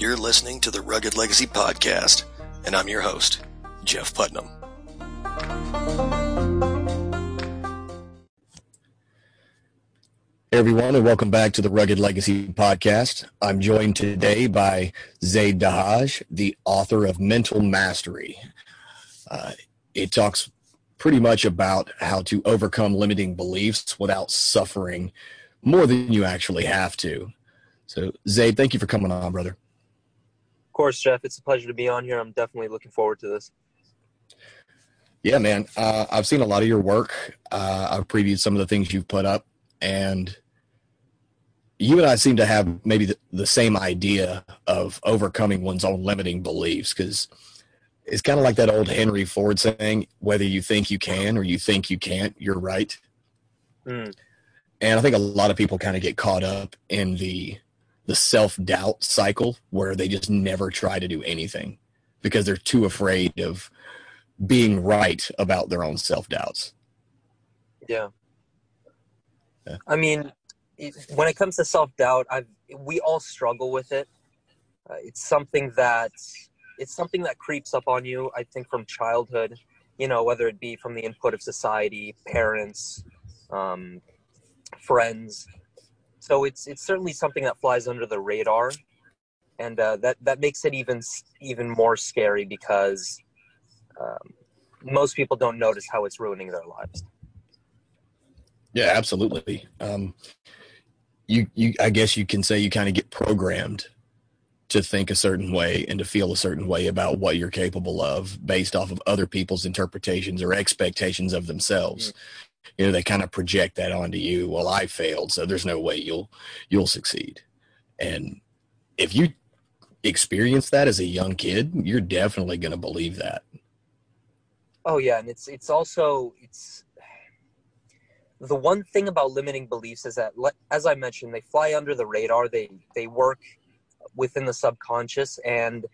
You're listening to the Rugged Legacy Podcast, and I'm your host, Jeff Putnam. Hey everyone, and welcome back to the Rugged Legacy Podcast. I'm joined today by Zaid Dahhaj, the author of Mental Mastery. Uh, it talks pretty much about how to overcome limiting beliefs without suffering more than you actually have to. So, Zaid, thank you for coming on, brother. Of course, Jeff. It's a pleasure to be on here. I'm definitely looking forward to this. Yeah, man. Uh, I've seen a lot of your work. Uh, I've previewed some of the things you've put up, and you and I seem to have maybe the, the same idea of overcoming one's own limiting beliefs because it's kind of like that old Henry Ford saying, whether you think you can or you think you can't, you're right. Mm. And I think a lot of people kind of get caught up in the the self doubt cycle where they just never try to do anything because they're too afraid of being right about their own self doubts. Yeah. yeah. I mean, when it comes to self doubt, I've we all struggle with it. Uh, it's something that it's something that creeps up on you. I think from childhood, you know, whether it be from the input of society, parents, um, friends. So it's it's certainly something that flies under the radar, and uh, that that makes it even even more scary because um, most people don't notice how it's ruining their lives. Yeah, absolutely. Um, you you I guess you can say you kind of get programmed to think a certain way and to feel a certain way about what you're capable of based off of other people's interpretations or expectations of themselves. Mm-hmm. You know, they kind of project that onto you. Well, I failed, so there's no way you'll you'll succeed. And if you experience that as a young kid, you're definitely going to believe that. Oh yeah, and it's it's also it's the one thing about limiting beliefs is that as i mentioned they fly under the radar they they work within the subconscious and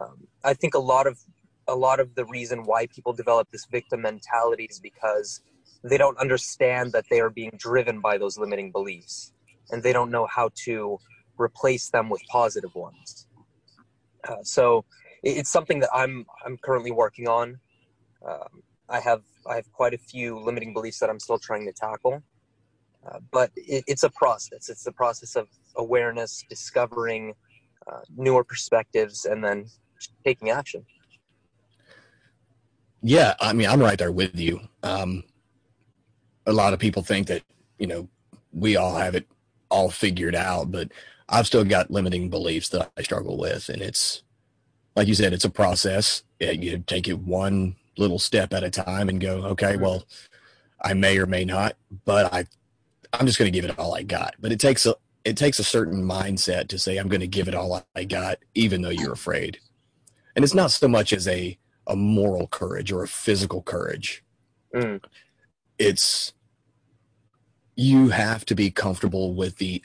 um, i think a lot of a lot of the reason why people develop this victim mentality is because they don't understand that they are being driven by those limiting beliefs and they don't know how to replace them with positive ones uh, so it's something that i'm i'm currently working on um, i have I have quite a few limiting beliefs that I'm still trying to tackle. Uh, but it, it's a process. It's the process of awareness, discovering uh, newer perspectives, and then taking action. Yeah, I mean, I'm right there with you. Um, a lot of people think that you know we all have it all figured out, but I've still got limiting beliefs that I struggle with, and it's like you said, it's a process. You take it one little step at a time and go, okay, mm-hmm. well, I may or may not, but I, I'm just going to give it all I got. But it takes a, it takes a certain mindset to say I'm going to give it all I got, even though you're afraid. And it's not so much as a, a moral courage or a physical courage. Mm. It's you have to be comfortable with the,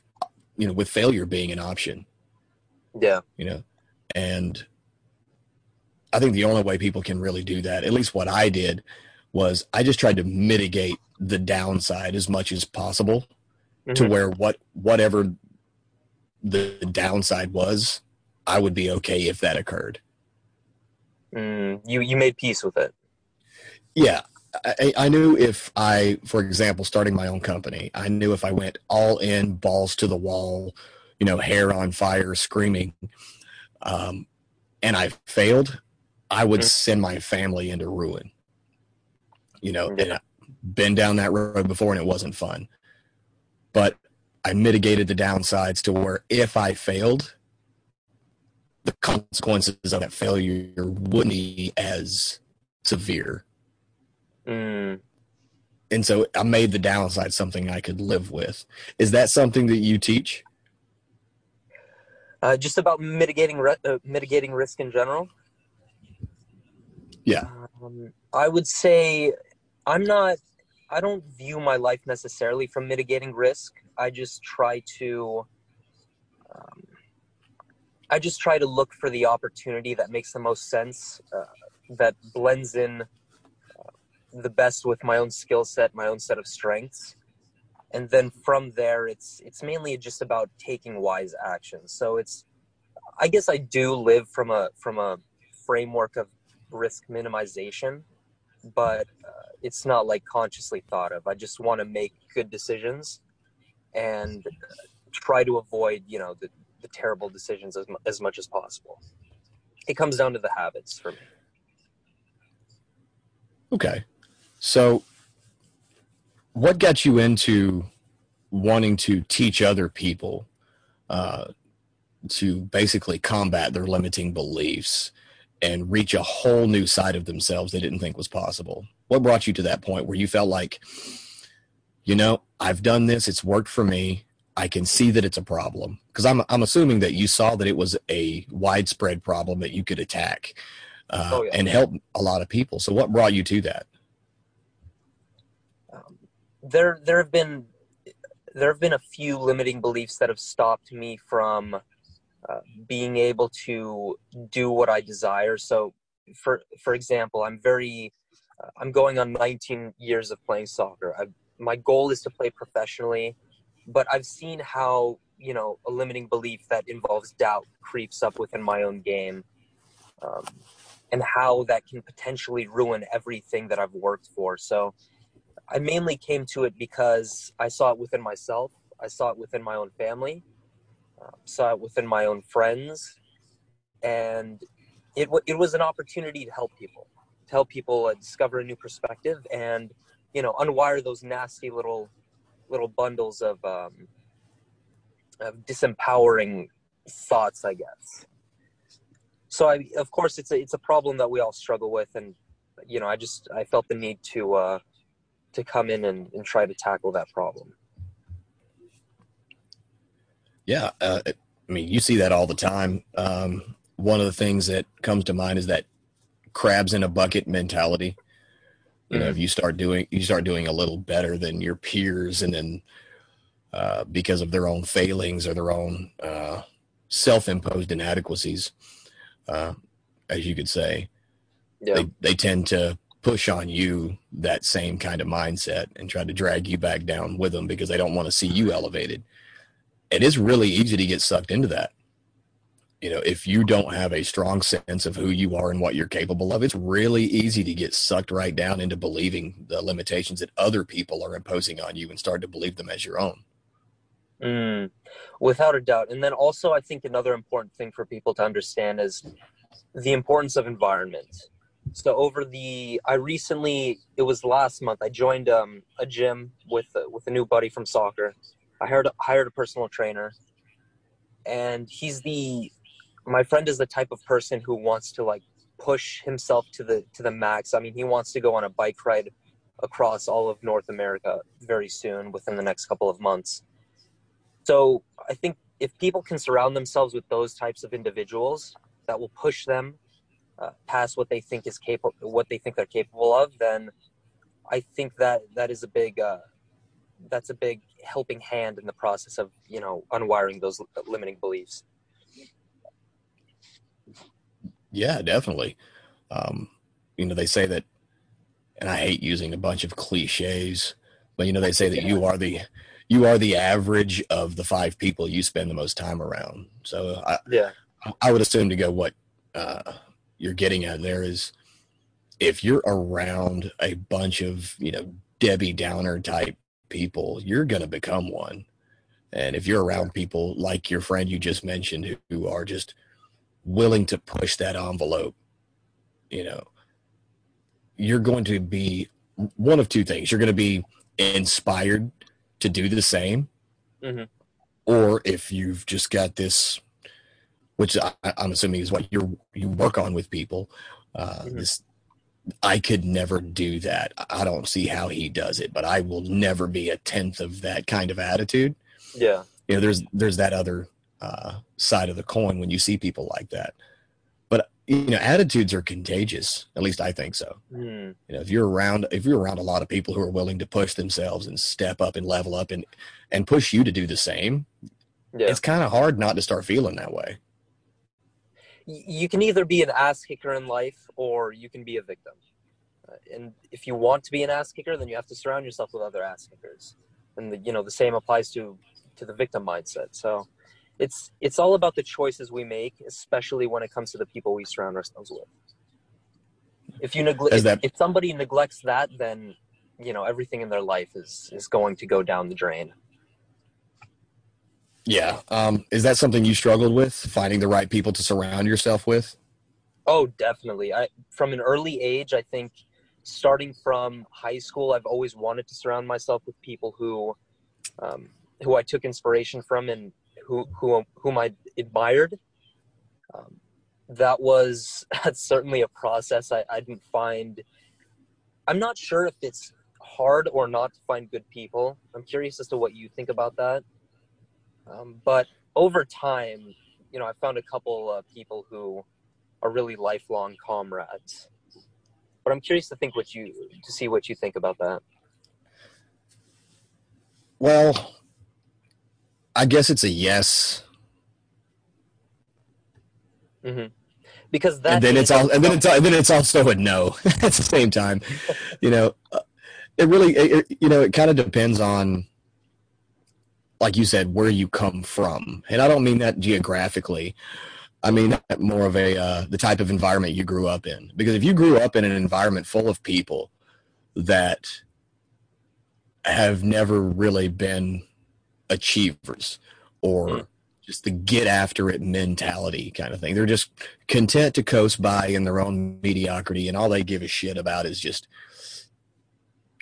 you know, with failure being an option. Yeah. You know, and I think the only way people can really do that, at least what I did, was I just tried to mitigate the downside as much as possible mm-hmm. to where what whatever the downside was, I would be okay if that occurred. Mm, you you made peace with it. Yeah, I, I, knew if I, for example, starting my own company, I knew if I went all in, balls to the wall, you know, hair on fire, screaming, um, and I failed, I would mm-hmm. send my family into ruin. You know, and I've been down that road before and it wasn't fun. But I mitigated the downsides to where if I failed, the consequences of that failure wouldn't be as severe. Mm. And so I made the downside something I could live with. Is that something that you teach? Uh, just about mitigating uh, mitigating risk in general. Yeah. Um, I would say I'm not, I don't view my life necessarily from mitigating risk. I just try to, um, I just try to look for the opportunity that makes the most sense, uh, that blends in the best with my own skill set, my own set of strengths. And then from there, it's it's mainly just about taking wise actions. So it's I guess I do live from a from a framework of risk minimization, but uh, it's not like consciously thought of. I just want to make good decisions and try to avoid, you know, the, the terrible decisions as, as much as possible. It comes down to the habits for me. Okay. So, what got you into wanting to teach other people uh, to basically combat their limiting beliefs and reach a whole new side of themselves they didn't think was possible? What brought you to that point where you felt like, you know, I've done this, it's worked for me. I can see that it's a problem because I'm I'm assuming that you saw that it was a widespread problem that you could attack uh, oh, yeah. and help a lot of people. So, what brought you to that? There, there have been there have been a few limiting beliefs that have stopped me from uh, being able to do what I desire. So, for for example, I'm very uh, I'm going on 19 years of playing soccer. I, my goal is to play professionally, but I've seen how you know a limiting belief that involves doubt creeps up within my own game. Um, and how that can potentially ruin everything that I've worked for. So I mainly came to it because I saw it within myself, I saw it within my own family, uh, saw it within my own friends, and it w- it was an opportunity to help people, to help people uh, discover a new perspective and you know unwire those nasty little little bundles of um, of disempowering thoughts, I guess. So I, of course, it's a it's a problem that we all struggle with, and you know, I just I felt the need to uh, to come in and, and try to tackle that problem. Yeah, uh, I mean, you see that all the time. Um, one of the things that comes to mind is that crabs in a bucket mentality. You know, if mm-hmm. you start doing you start doing a little better than your peers, and then uh, because of their own failings or their own uh, self-imposed inadequacies, uh, as you could say. Yeah. They, they tend to push on you that same kind of mindset and try to drag you back down with them because they don't want to see you elevated. It is really easy to get sucked into that. You know, if you don't have a strong sense of who you are and what you're capable of, it's really easy to get sucked right down into believing the limitations that other people are imposing on you and start to believe them as your own. Mm, without a doubt. And then also, I think another important thing for people to understand is the importance of environment. So over the, I recently, it was last month, I joined um, a gym with uh, with a new buddy from soccer. I hired hired a personal trainer, and he's the, my friend is the type of person who wants to like push himself to the to the max. I mean, he wants to go on a bike ride across all of North America very soon, within the next couple of months so I think if people can surround themselves with those types of individuals that will push them uh, past what they think is capable, what they think they're capable of, then I think that that is a big, uh, that's a big helping hand in the process of you know unwiring those limiting beliefs. Yeah, definitely. Um, you know, they say that, and I hate using a bunch of cliches, but you know, they say that you are the you are the average of the five people you spend the most time around. So I, yeah, I would assume to go what uh, you're getting at there is if you're around a bunch of you know Debbie Downer type people, you're going to become one. And if you're around people like your friend you just mentioned who, who are just willing to push that envelope, you know, you're going to be one of two things. You're going to be inspired to do the same, mm-hmm. or if you've just got this, which I, am assuming is what you you work on with people. Uh, mm-hmm. This I could never do that. I don't see how he does it, but I will never be a tenth of that kind of attitude. Yeah, you know, there's there's that other uh, side of the coin when you see people like that But you know attitudes are contagious at least i think so mm. you know if you're around if you're around a lot of people who are willing to push themselves and step up and level up and and push you to do the same yeah. it's kind of hard not to start feeling that way you can either be an ass kicker in life or you can be a victim uh, and if you want to be an ass kicker then you have to surround yourself with other ass kickers and the, you know the same applies to to the victim mindset so it's it's all about the choices we make, especially when it comes to the people we surround ourselves with. If you neglect, if, if somebody neglects that, then you know everything in their life is is going to go down the drain. Yeah. Um, is that something you struggled with, finding the right people to surround yourself with? Oh, definitely. I from an early age, I think starting from high school, I've always wanted to surround myself with people who, um, who I took inspiration from and who who whom I admired. Um, that was that's certainly a process I, I didn't find. I'm not sure if it's hard or not to find good people. I'm curious as to what you think about that. Um, but over time, you know, I found a couple of people who are really lifelong comrades. But I'm curious to think what you to see what you think about that. Well, I guess it's a yes. hmm Because that and then it's all, and then it's, and then it's also a no at the same time. You know, uh, it really, it- you know, it kind of depends on, like you said, where you come from, and I don't mean that geographically. I mean more of a uh, the type of environment you grew up in. Because if you grew up in an environment full of people that have never really been achievers or Mm. just the get after it mentality kind of thing. They're just content to coast by in their own mediocrity and all they give a shit about is just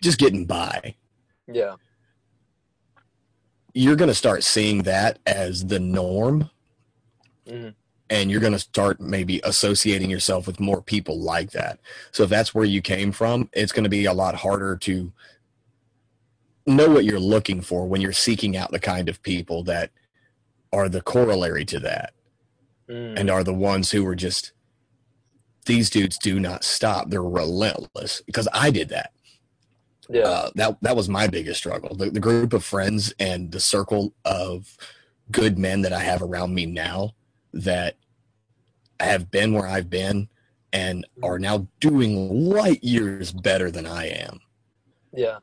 just getting by. yeah, You're going to start seeing that as the norm hmm and you're going to start maybe associating yourself with more people like that. So if that's where you came from, it's going to be a lot harder to know what you're looking for when you're seeking out the kind of people that are the corollary to that mm and are the ones who are just these dudes do not stop. They're relentless because I did that. Yeah, Uh, that that was my biggest struggle. The, the group of friends and the circle of good men that I have around me now that have been where I've been and are now doing light years better than I am. yeah,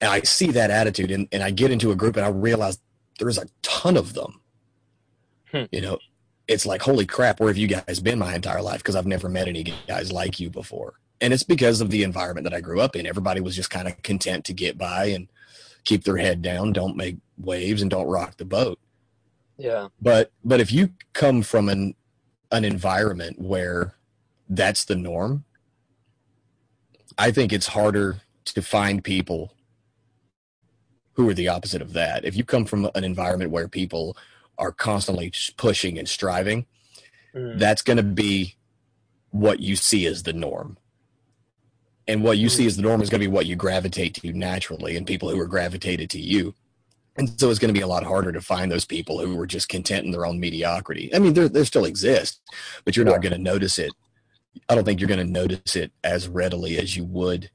And I see that attitude and, and I get into a group and I realize there's a ton of them. Hmm. You know, it's like, holy crap, where have you guys been my entire life? Because I've never met any guys like you before. And it's because of the environment that I grew up in. Everybody was just kind of content to get by and keep their head down, don't make waves, and don't rock the boat. yeah, But but if you come from an an environment where that's the norm, I think it's harder to find people who are the opposite of that. If you come from an environment where people are constantly pushing and striving, mm that's going to be what you see as the norm. And what you see as the norm is going to be what you gravitate to naturally, and people who are gravitated to you. And so it's going to be a lot harder to find those people who are just content in their own mediocrity. I mean, there, there still exist, but you're not going to notice it. I don't think you're going to notice it as readily as you would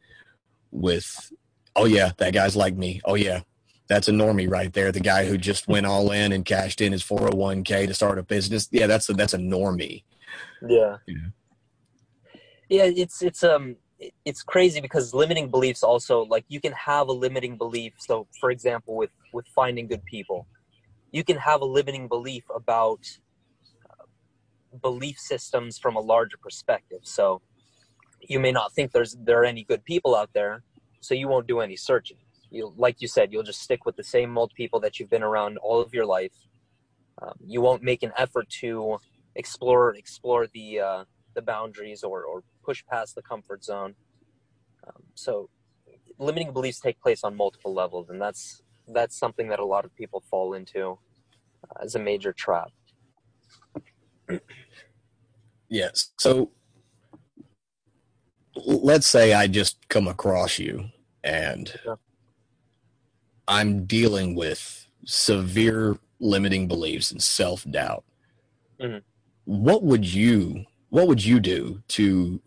with, oh, yeah, that guy's like me. Oh, yeah, that's a normie right there. The guy who just went all in and cashed in his 401k to start a business. Yeah, that's a, that's a normie. yeah, Yeah. yeah. It's it's um it- it's crazy because limiting beliefs also like you can have a limiting belief. So, for example, with with finding good people, you can have a limiting belief about uh, belief systems from a larger perspective. So, you may not think there's there are any good people out there, so you won't do any searching. You like you said, you'll just stick with the same old people that you've been around all of your life. Um, you won't make an effort to explore explore the uh, the boundaries or, or push past the comfort zone. Um, so, limiting beliefs take place on multiple levels, and that's that's something that a lot of people fall into uh, as a major trap. Yes. So let's say I just come across you and Yeah. I'm dealing with severe limiting beliefs and self doubt. Mhm. What would you what would you do to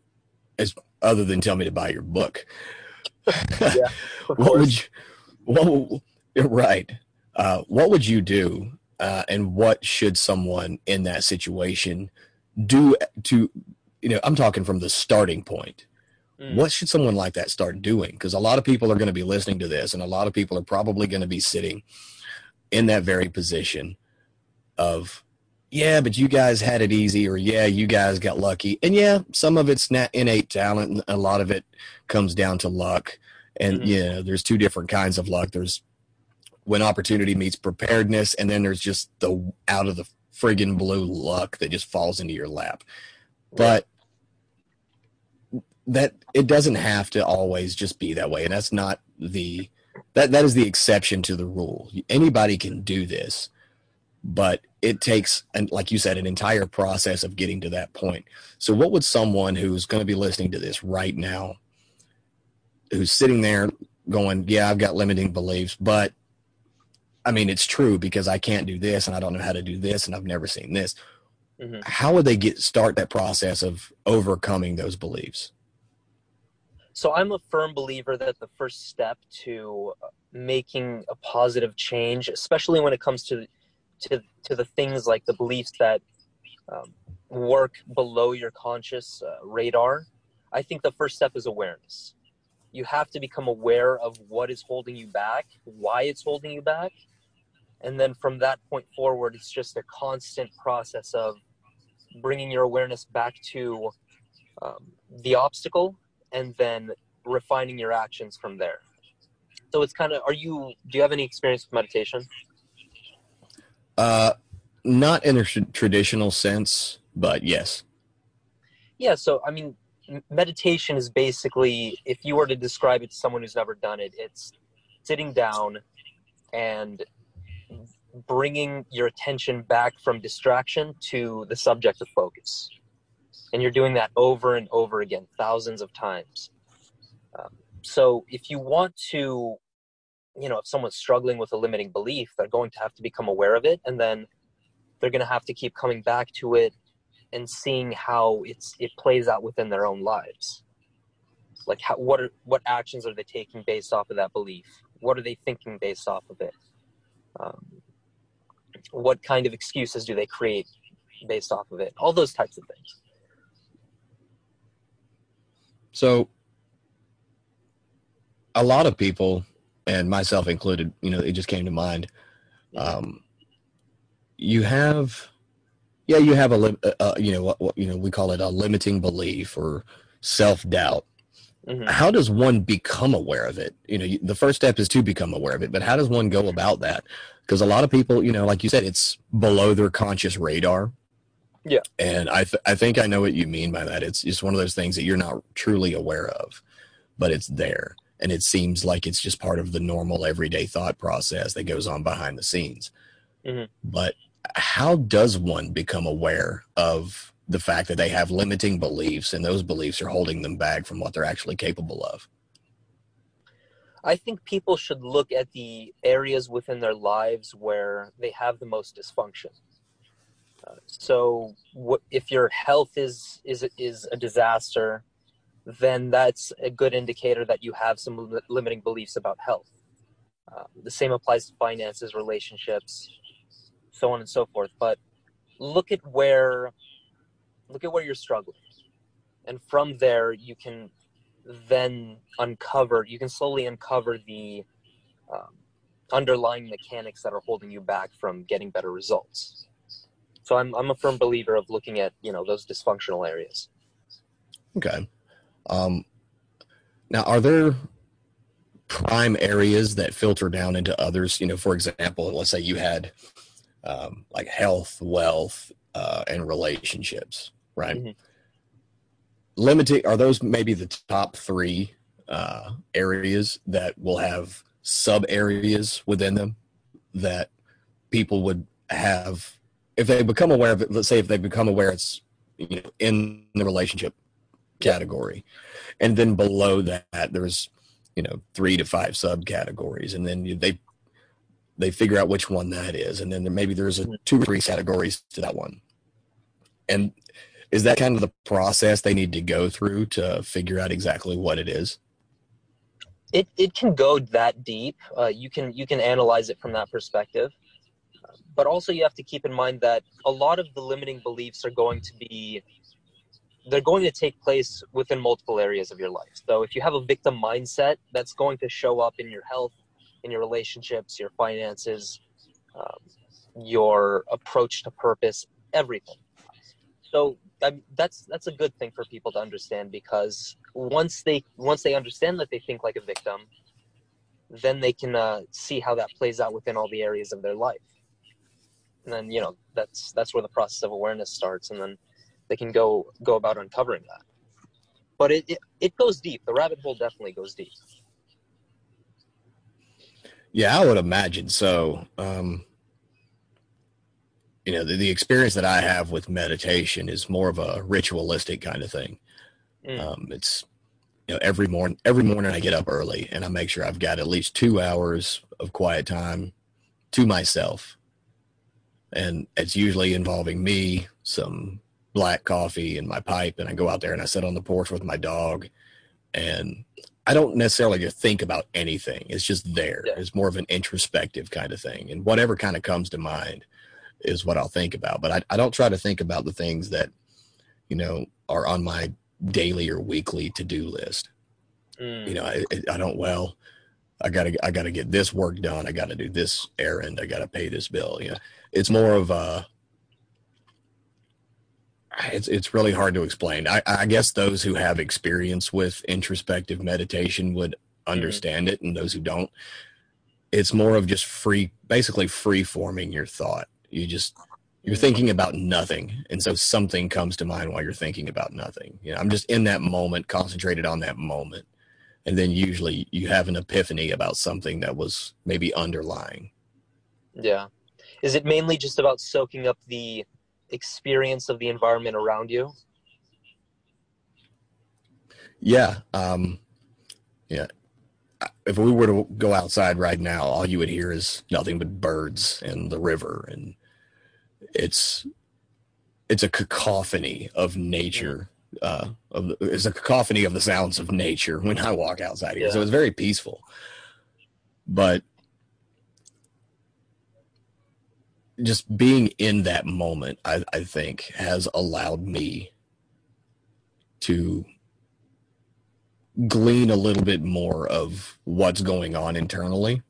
as other than tell me to buy your book? Of what course. would you what right uh, what would you do uh, and what should someone in that situation do to you know i'm talking from the starting point Mm. what should someone like that start doing because a lot of people are going to be listening to this and a lot of people are probably going to be sitting in that very position of yeah, but you guys had it easy, or yeah, you guys got lucky, and yeah, some of it's not innate talent, and a lot of it comes down to luck. And mm-hmm. yeah, there's two different kinds of luck. There's when opportunity meets preparedness, and then there's just the out of the friggin' blue luck that just falls into your lap. But that it doesn't have to always just be that way, and that's not the that that is the exception to the rule. Anybody can do this, but it takes and like you said an entire process of getting to that point. So what would someone who's going to be listening to this right now who's sitting there going, "Yeah, I've got limiting beliefs, but I mean, it's true because I can't do this and I don't know how to do this and I've never seen this." Mm-hmm. How would they get start that process of overcoming those beliefs? So I'm a firm believer that the first step to making a positive change, especially when it comes to to to the things like the beliefs that um, work below your conscious uh, radar, I think the first step is awareness. You have to become aware of what is holding you back, why it's holding you back, and then from that point forward, it's just a constant process of bringing your awareness back to um, the obstacle and then refining your actions from there. So it's kind of, are you, do you have any experience with meditation? Uh, not in a traditional sense, but yes. Yeah. So, I mean, meditation is basically, if you were to describe it to someone who's never done it, it's sitting down and bringing your attention back from distraction to the subject of focus and you're doing that over and over again thousands of times um, so if you want to you know if someone's struggling with a limiting belief they're going to have to become aware of it and then they're going to have to keep coming back to it and seeing how it's it plays out within their own lives. Like how, what are what actions are they taking based off of that belief? What are they thinking based off of it? Um, what kind of excuses do they create based off of it? All those types of things. So, a lot of people, and myself included, you know, it just came to mind. Um, you have, yeah, you have a, uh, uh, you know, what, what, you know, we call it a limiting belief or self doubt. Mm-hmm. How does one become aware of it? You know, the first step is to become aware of it, but how does one go about that? Because a lot of people, you know, like you said, it's below their conscious radar. Yeah. And I, th- I think I know what you mean by that. It's just one of those things that you're not truly aware of, but it's there. And it seems like it's just part of the normal everyday thought process that goes on behind the scenes. Mm-hmm. But how does one become aware of the fact that they have limiting beliefs and those beliefs are holding them back from what they're actually capable of? I think people should look at the areas within their lives where they have the most dysfunction so what, if your health is is is a disaster, then that's a good indicator that you have some limiting beliefs about health. Uh, the same applies to finances, relationships, so on and so forth. But look at where look at where you're struggling, and from there you can then uncover. You can slowly uncover the um, underlying mechanics that are holding you back from getting better results. So I'm I'm a firm believer of looking at you know those dysfunctional areas. Okay. Um, now, are there prime areas that filter down into others? You know, for example, let's say you had um, like health, wealth, uh, and relationships, right? Mm-hmm. Limiting are those maybe the top three uh, areas that will have sub areas within them that people would have if they become aware of it, let's say if they become aware it's you know in the relationship category, and then below that there's you know three to five subcategories, and then they they figure out which one that is, and then maybe there's a two or three categories to that one, and is that kind of the process they need to go through to figure out exactly what it is? It it can go that deep. Uh, you can you can analyze it from that perspective. But also you have to keep in mind that a lot of the limiting beliefs are going to be they're going to take place within multiple areas of your life so if you have a victim mindset that's going to show up in your health in your relationships your finances um, your approach to purpose, everything. So I that's that's a good thing for people to understand because once they once they understand that they think like a victim, then they can uh, see how that plays out within all the areas of their life. And then you know that's that's where the process of awareness starts, and then they can go go about uncovering that. But it, it, it goes deep. The rabbit hole definitely goes deep. Yeah, I would imagine so. Um, you know, the, the experience that I have with meditation is more of a ritualistic kind of thing. Mm. Um, it's you know every morning every morning I get up early and I make sure I've got at least two hours of quiet time to myself, and it's usually involving me, some black coffee and my pipe, and I go out there and I sit on the porch with my dog, and I don't necessarily think about anything. It's just there. Yeah. It's more of an introspective kind of thing, and whatever kind of comes to mind is what I'll think about. But I, I don't try to think about the things that you know are on my daily or weekly to do list. Mm. You know, I, I don't. Well, I gotta I gotta get this work done. I gotta do this errand. I gotta pay this bill. You know, it's more of a it's it's really hard to explain. I, I guess those who have experience with introspective meditation would mm-hmm. understand mm-hmm. it, and those who don't, it's more of just free, basically free forming your thought. You just you're thinking about nothing, and so something comes to mind while you're thinking about nothing. You know, I'm just in that moment, concentrated on that moment, and then usually you have an epiphany about something that was maybe underlying. Yeah, is it mainly just about soaking up the experience of the environment around you? Yeah. Um, yeah. If we were to go outside right now, all you would hear is nothing but birds and the river, and it's it's a cacophony of nature. Uh, of, it's a cacophony of the sounds of nature when I walk outside here. Yeah. So it's very peaceful. But just being in that moment, I, I think, has allowed me to glean a little bit more of what's going on internally.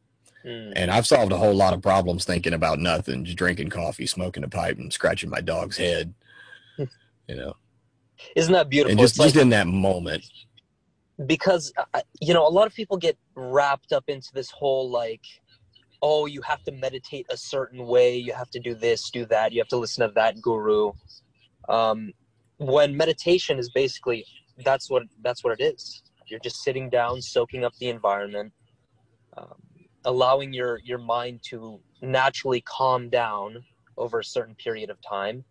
Mm. And I've solved a whole lot of problems thinking about nothing, just drinking coffee, smoking a pipe, and scratching my dog's head. you know, isn't that beautiful? And just, just in that moment, because uh, you know, a lot of people get wrapped up into this whole like oh, you have to meditate a certain way, you have to do this, do that, you have to listen to that guru. Um, when meditation is basically that's what that's what it is. You're just sitting down, soaking up the environment, um, allowing your your mind to naturally calm down over a certain period of time,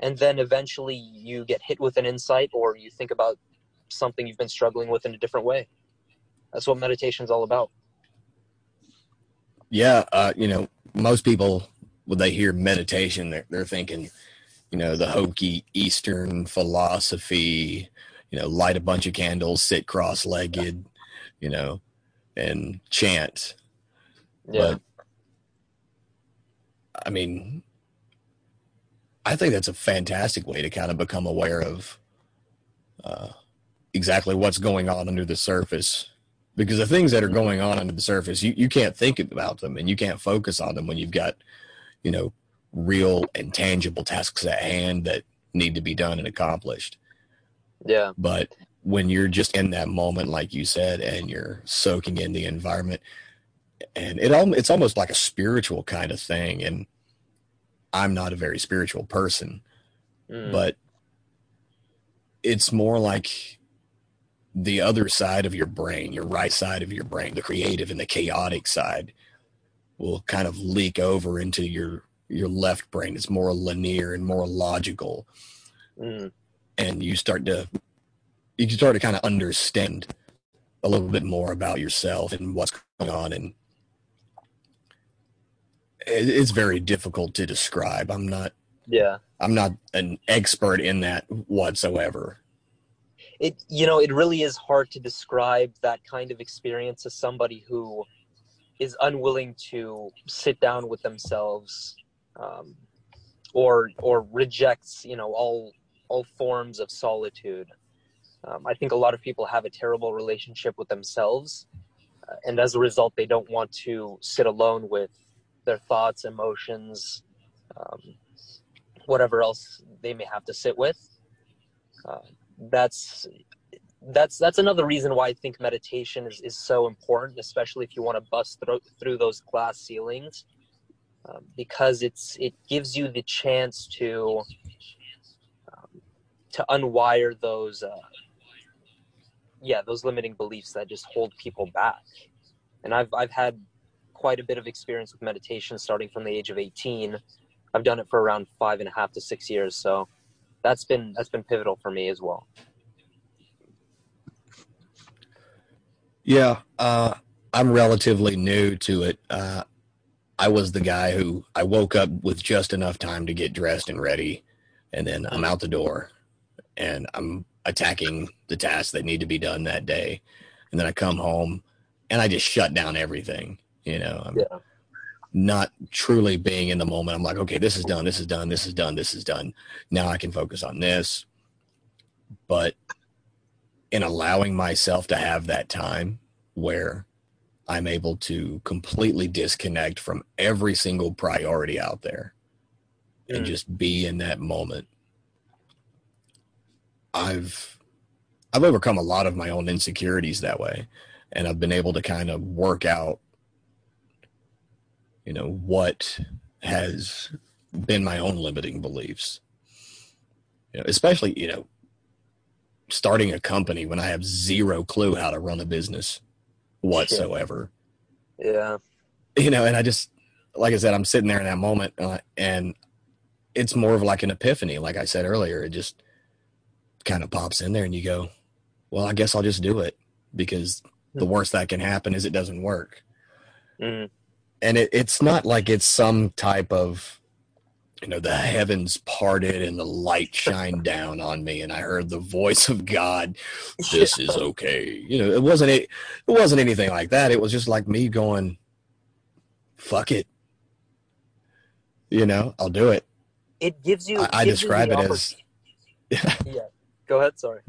and then eventually you get hit with an insight, or you think about something you've been struggling with in a different way. That's what meditation is all about. Yeah, uh, you know, most people when they hear meditation, they're they're thinking, you know, the hokey Eastern philosophy, you know, light a bunch of candles, sit cross-legged, you know, and chant. Yeah. But I mean, I think that's a fantastic way to kind of become aware of uh, exactly what's going on under the surface because the things that are going on under the surface, you, you can't think about them and you can't focus on them when you've got, you know, real and tangible tasks at hand that need to be done and accomplished. Yeah. But when you're just in that moment, like you said, and you're soaking in the environment, and it all it's almost like a spiritual kind of thing. And I'm not a very spiritual person, mm. but it's more like the other side of your brain, your right side of your brain, the creative and the chaotic side, will kind of leak over into your your left brain. It's more linear and more logical, mm. and you start to you can start to kind of understand a little bit more about yourself and what's going on and it's very difficult to describe i'm not yeah i'm not an expert in that whatsoever it you know it really is hard to describe that kind of experience to somebody who is unwilling to sit down with themselves um, or or rejects you know all all forms of solitude um, i think a lot of people have a terrible relationship with themselves uh, and as a result they don't want to sit alone with their thoughts emotions um, whatever else they may have to sit with. Uh, that's that's that's another reason why I think meditation is, is so important, especially if you want to bust through, through those glass ceilings, um, because it's it gives you the chance to um, to unwire those uh, yeah those limiting beliefs that just hold people back. And I've I've had quite a bit of experience with meditation starting from the age of 18. I've done it for around five and a half to six years, so that's been that's been pivotal for me as well. Yeah, uh, I'm relatively new to it. Uh, I was the guy who I woke up with just enough time to get dressed and ready, and then I'm out the door, and I'm attacking the tasks that need to be done that day, and then I come home, and I just shut down everything. You know, I'm Yeah. Not truly being in the moment. I'm like, okay, this is done, this is done, this is done, this is done. Now I can focus on this. But in allowing myself to have that time where I'm able to completely disconnect from every single priority out there and Mm. just be in that moment. I've I've overcome a lot of my own insecurities that way and I've been able to kind of work out you know what has been my own limiting beliefs. You know, especially, you know, starting a company when I have zero clue how to run a business whatsoever. Yeah. You know, and I just, like I said, I'm sitting there in that moment, uh, and it's more of like an epiphany. Like I said earlier, it just kind of pops in there, and you go, "Well, I guess I'll just do it," because the worst that can happen is it doesn't work. Mm. And it, it's not like it's some type of you know the heavens parted and the light shined down on me and i heard the voice of god this is okay you know it wasn't it, it wasn't anything like that it was just like me going fuck it you know i'll do it It gives you. i, I gives you describe the it as oppor- Yeah. Go ahead. Sorry.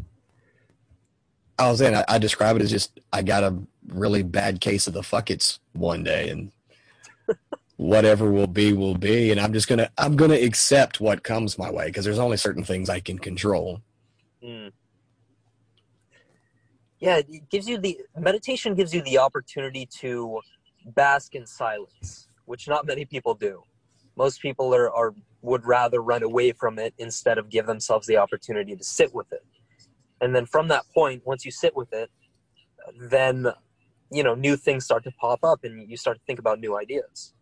i was saying I, I describe it as just i got a really bad case of the fuck it's one day and whatever will be will be and i'm just gonna i'm gonna accept what comes my way because there's only certain things i can control Mm. Yeah, it gives you the meditation gives you the opportunity to bask in silence, which not many people do. Most people are, are would rather run away from it instead of give themselves the opportunity to sit with it. And then from that point, once you sit with it, then you know new things start to pop up, and you start to think about new ideas.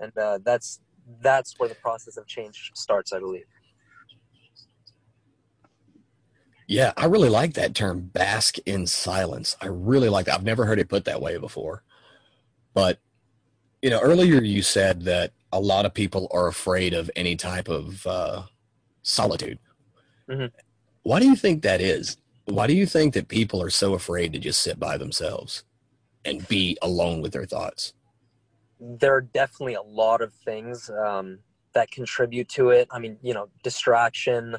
And uh, that's that's where the process of change starts, I believe. Yeah, I really like that term, bask in silence. I really like that. I've never heard it put that way before. But, you know, earlier you said that a lot of people are afraid of any type of uh, solitude. Mhm. Why do you think that is? Why do you think that people are so afraid to just sit by themselves and be alone with their thoughts? There are definitely a lot of things um, that contribute to it. I mean, you know, distraction,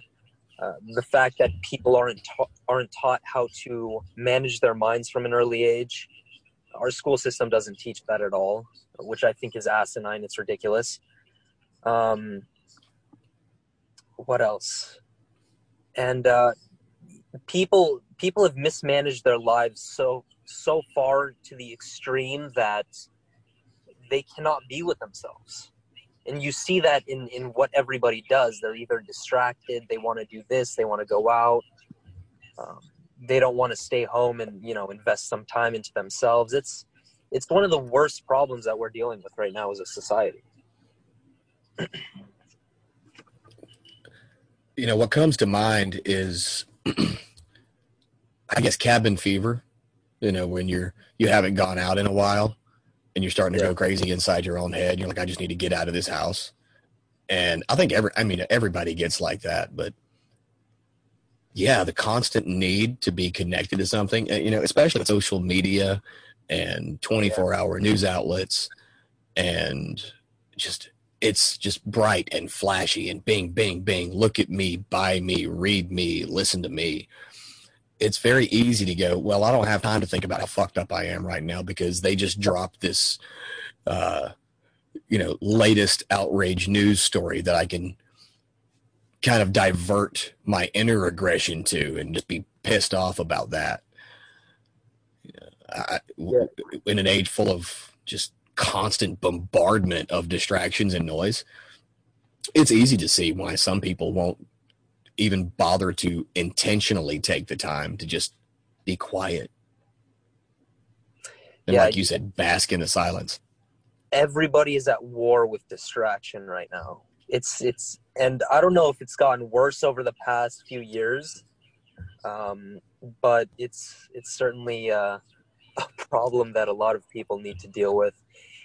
uh, the fact that people aren't ta- aren't taught how to manage their minds from an early age. Our school system doesn't teach that at all, which I think is asinine. It's ridiculous. Um, what else? And uh, people people have mismanaged their lives so so far to the extreme that they cannot be with themselves. And you see that in in what everybody does. They're either distracted they want to do this they want to go out um, they don't want to stay home and you know invest some time into themselves. It's it's one of the worst problems that we're dealing with right now as a society. You know, what comes to mind is, I guess, cabin fever. You know, when you're you haven't gone out in a while, and you're starting to Yeah. go crazy inside your own head. You're like, I just need to get out of this house. And I think every, I mean, everybody gets like that, but yeah, the constant need to be connected to something, uh, you know, especially social media and 24 hour news outlets and just, it's just bright and flashy and bing, bing, bing. Look at me, buy me, read me, listen to me. It's very easy to go, well, I don't have time to think about how fucked up I am right now because they just dropped this uh, you know, latest outrage news story that I can kind of divert my inner aggression to and just be pissed off about that. I, yeah. In an age full of just constant bombardment of distractions and noise, it's easy to see why some people won't even bother to intentionally take the time to just be quiet. And yeah, like you said, bask in the silence. Everybody is at war with distraction right now. It's it's and I don't know if it's gotten worse over the past few years, um, but it's it's certainly uh, a problem that a lot of people need to deal with.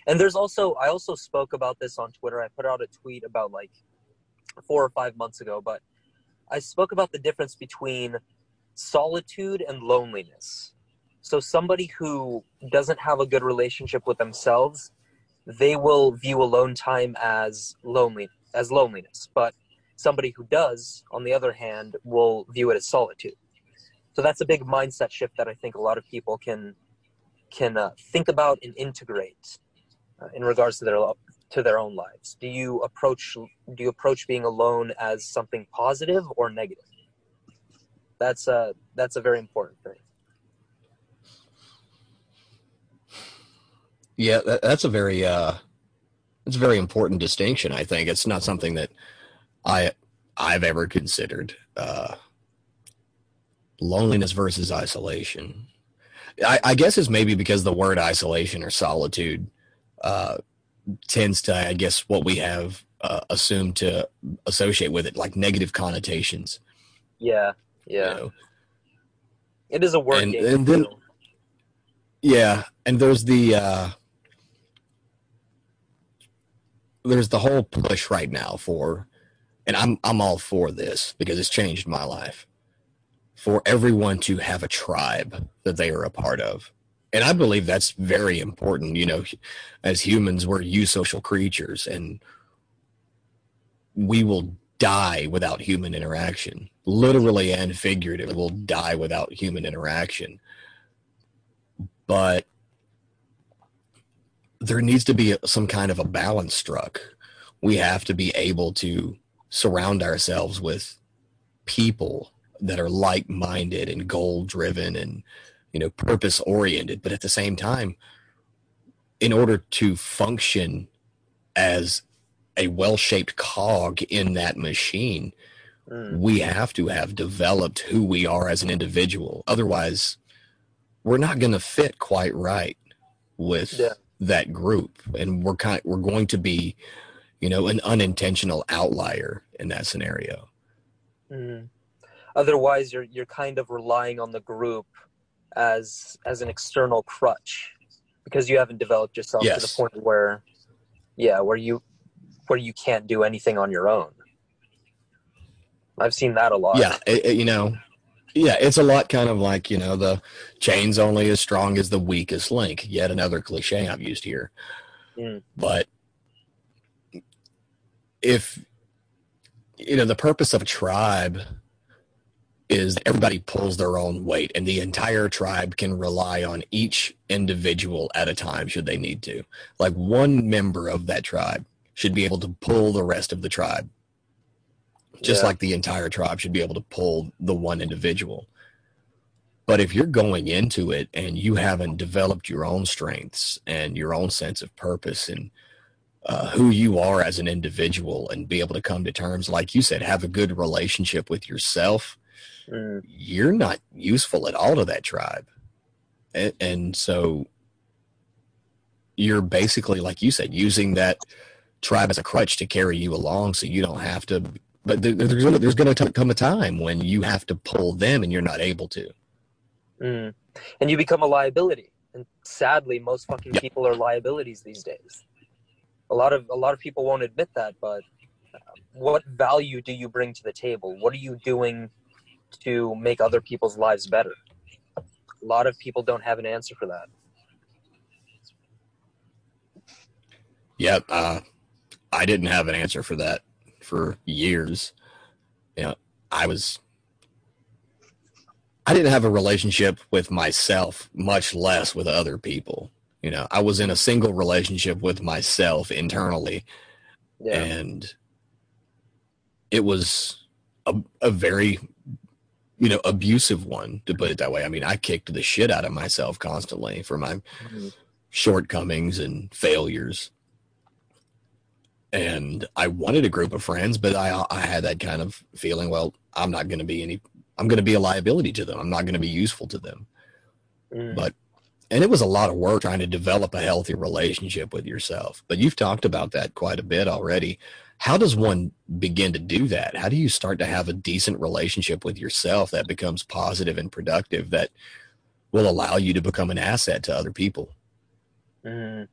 And there's also I also spoke about this on Twitter. I put out a tweet about like four or five months ago, but I spoke about the difference between solitude and loneliness. So somebody who doesn't have a good relationship with themselves, they will view alone time as lonely as loneliness. But somebody who does, on the other hand, will view it as solitude. So that's a big mindset shift that I think a lot of people can can uh, think about and integrate uh, in regards to their to their own lives. Do you approach do you approach being alone as something positive or negative? That's a that's a very important thing. Yeah, that, that's a very uh, it's a very important distinction. I think it's not something that I I've ever considered. Uh, loneliness versus isolation. I, I, guess it's maybe because the word isolation or solitude uh, tends to, I guess, what we have uh, assumed to associate with it, like negative connotations. Yeah, yeah. You know? It is a word and, and then, yeah, and there's the uh, there's the whole push right now for, and I'm I'm all for this because it's changed my life. For everyone to have a tribe that they are a part of, and I believe that's very important. You know, as humans, we're you social creatures, and we will die without human interaction. Literally and figuratively, We'll die without human interaction. But there needs to be some kind of a balance struck. We have to be able to surround ourselves with people that are like minded and goal driven and you know purpose oriented but at the same time in order to function as a well-shaped cog in that machine mm. we have to have developed who we are as an individual otherwise we're not going to fit quite right with yeah. that group and we're kind we're going to be you know an unintentional outlier in that scenario mm. otherwise you're you're kind of relying on the group as as an external crutch because you haven't developed yourself yes. to the point where yeah where you where you can't do anything on your own i've seen that a lot yeah it, it, you know yeah it's a lot kind of like you know the chain's only as strong as the weakest link yet another cliche i've used here mm. but if you know the purpose of a tribe is everybody pulls their own weight and the entire tribe can rely on each individual at a time should they need to. Like one member of that tribe should be able to pull the rest of the tribe. Just yeah. like the entire tribe should be able to pull the one individual. But if you're going into it and you haven't developed your own strengths and your own sense of purpose and uh, who you are as an individual and be able to come to terms, like you said, have a good relationship with yourself mm. you're not useful at all to that tribe. And, and so you're basically, like you said, using that tribe as a crutch to carry you along so you don't have to. But there's going to, there's going to come a time when you have to pull them and you're not able to. Mm. And you become a liability. And sadly, most fucking yep. people are liabilities these days. A lot of a lot of people won't admit that, but uh, what value do you bring to the table? What are you doing to make other people's lives better? A lot of people don't have an answer for that. Yep. Uh, I didn't have an answer for that for years. You know, I was, I didn't have a relationship with myself, much less with other people. You know, I was in a single relationship with myself internally, Yeah. and it was a, a very you know abusive one to put it that way. I mean i kicked the shit out of myself constantly for my shortcomings and failures. And i wanted a group of friends but i i had that kind of feeling well i'm not going to be any i'm going to be a liability to them. I'm not going to be useful to them. Mm. but and it was a lot of work trying to develop a healthy relationship with yourself. But you've talked about that quite a bit already how does one begin to do that how do you start to have a decent relationship with yourself that becomes positive and productive that will allow you to become an asset to other people Mm.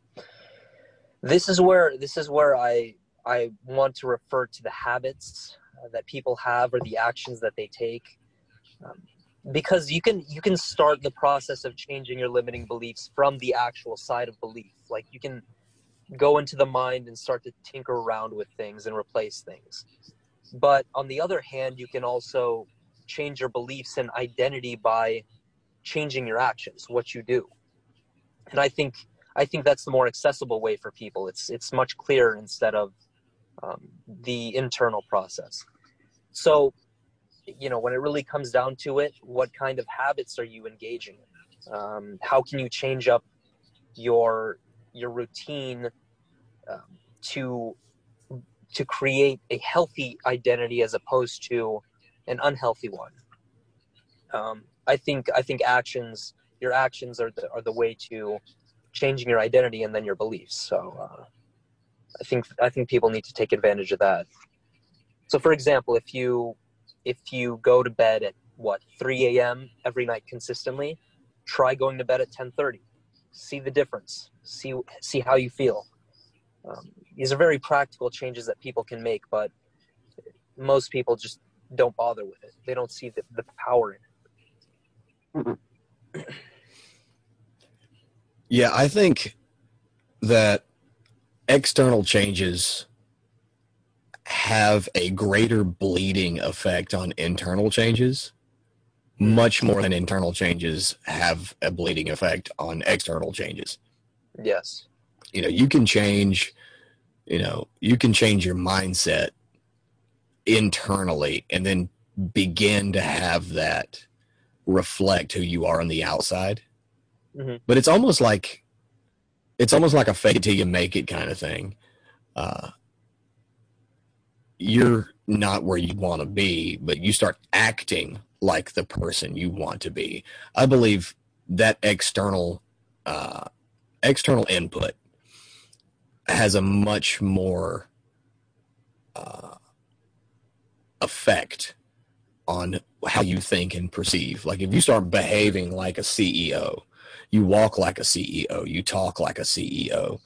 This is where this is where I I want to refer to the habits uh, that people have or the actions that they take, um, because you can you can start the process of changing your limiting beliefs from the actual side of belief. Like you can go into the mind and start to tinker around with things and replace things. But on the other hand, you can also change your beliefs and identity by changing your actions, what you do. And I think I think that's the more accessible way for people. It's it's much clearer instead of um, the internal process. So, you know, when it really comes down to it, what kind of habits are you engaging in? Um, how can you change up your your routine um, to to create a healthy identity as opposed to an unhealthy one? Um, I think I think actions your actions are the are the way to changing your identity and then your beliefs. So uh, I think I think people need to take advantage of that. So for example, if you if you go to bed at what 3 a.m. every night consistently, try going to bed at 10:30. See the difference. See see how you feel. Um, these are very practical changes that people can make, but most people just don't bother with it. They don't see the, the power in it. Yeah, I think that external changes have a greater bleeding effect on internal changes, much more than internal changes have a bleeding effect on external changes. Yes. You know, you can change, you know, you can change your mindset internally and then begin to have that reflect who you are on the outside Mhm. but it's almost like it's almost like a fake it till you make it kind of thing uh, you're not where you want to be but you start acting like the person you want to be i believe that external uh, external input has a much more uh, effect on how you think and perceive like if you start behaving like a ceo you walk like a CEO, you talk like a CEO,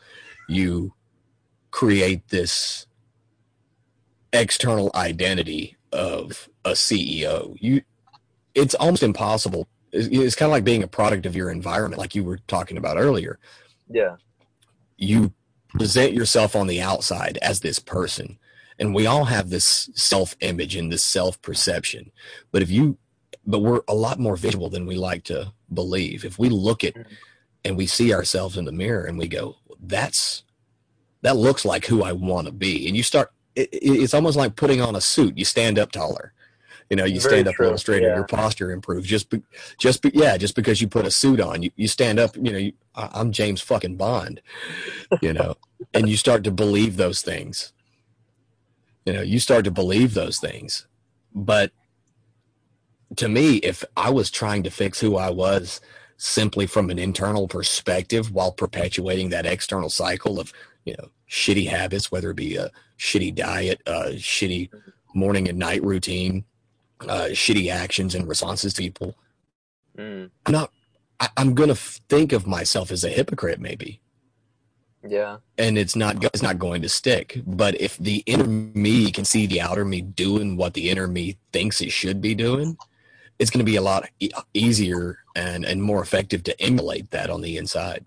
you create this external identity of a CEO. You, it's almost impossible. It's, it's kind of like being a product of your environment, like you were talking about earlier. Yeah. You present yourself on the outside as this person, and we all have this self-image and this self-perception. But if you but we're a lot more visual than we like to believe. If we look at mm-hmm. and we see ourselves in the mirror and we go, "That's that looks like who I want to be," and you start, it- it's almost like putting on a suit. You stand up taller, you know. You Very stand up a little straighter. yeah. Your posture improves just, be, just be, yeah, just because you put a suit on, you, you stand up. You know, you, I, I'm James fucking Bond, you know, and you start to believe those things. You know, you start to believe those things, but to me, if I was trying to fix who I was simply from an internal perspective while perpetuating that external cycle of, you know, shitty habits, whether it be a shitty diet, a shitty morning and night routine, uh, shitty actions and responses to people, Mm. I'm not, I, I'm going to think of myself as a hypocrite maybe. Yeah. And it's not it's not going to stick. But if the inner me can see the outer me doing what the inner me thinks it should be doing, it's going to be a lot e- easier and, and more effective to emulate that on the inside.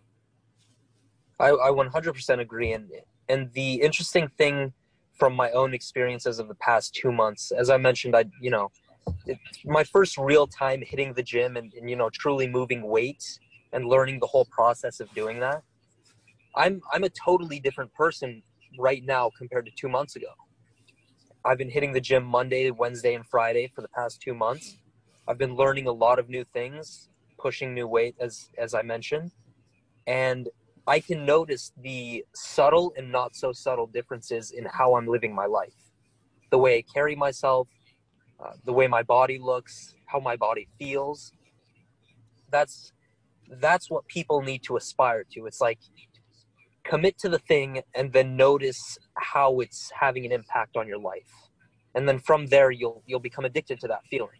I, I 100% agree. And, and the interesting thing from my own experiences of the past two months, as I mentioned, I, you know, my first real time hitting the gym and, and, you know, truly moving weight and learning the whole process of doing that, I'm I'm a totally different person right now compared to two months ago. I've been hitting the gym Monday, Wednesday, and Friday for the past two months. I've been learning a lot of new things, pushing new weight as as I mentioned, and I can notice the subtle and not so subtle differences in how I'm living my life, the way I carry myself, uh, the way my body looks, how my body feels. That's that's what people need to aspire to. It's like commit to the thing and then notice how it's having an impact on your life. And then from there you'll you'll become addicted to that feeling.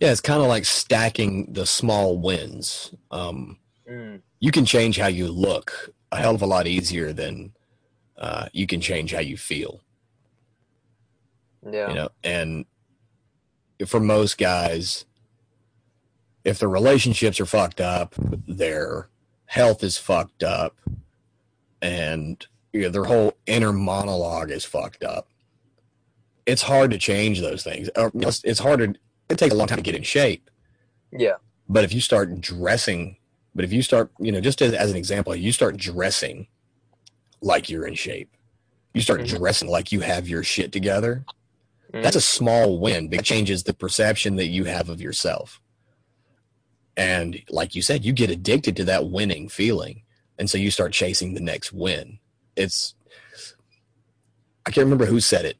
Yeah, it's kind of like stacking the small wins. Um, Mm, you can change how you look a hell of a lot easier than uh, you can change how you feel. Yeah. You know, and for most guys, if their relationships are fucked up, their health is fucked up, and you know, their whole inner monologue is fucked up. It's hard to change those things. Know, It's, harder. It takes a long time to get in shape. Yeah. But if you start dressing, but if you start, you know, just as, as an example, you start dressing like you're in shape, you start Mhm. dressing like you have your shit together. Mm. That's a small win. because It changes the perception that you have of yourself. And like you said, you get addicted to that winning feeling. And so you start chasing the next win. It's, I can't remember who said it,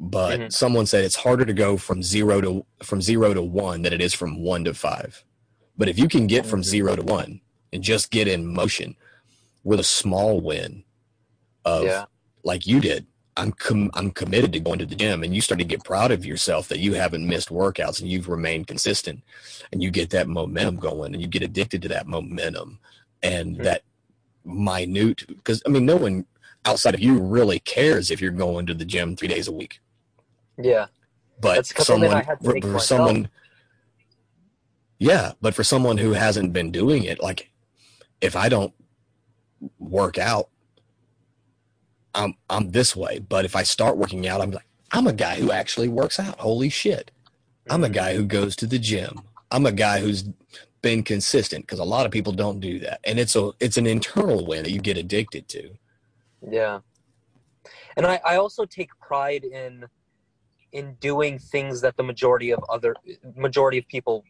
but Mhm. someone said it's harder to go from zero to from zero to one than it is from one to five. But if you can get from zero to one and just get in motion with a small win of Yeah. like you did, I'm com- I'm committed to going to the gym, and you start to get proud of yourself that you haven't missed workouts and you've remained consistent, and you get that momentum going, and you get addicted to that momentum and that minute because I mean no one outside of you really cares if you're going to the gym three days a week. Yeah. but That's a commitment someone I had to for, for someone yeah but for someone who hasn't been doing it like if i don't work out i'm i'm this way. But if i start working out i'm like i'm a guy who actually works out. Holy shit. I'm a guy who goes to the gym. I'm a guy who's been consistent because a lot of people don't do that. And it's a it's an internal win that you get addicted to. Yeah. And I, I also take pride in in doing things that the majority of other majority of people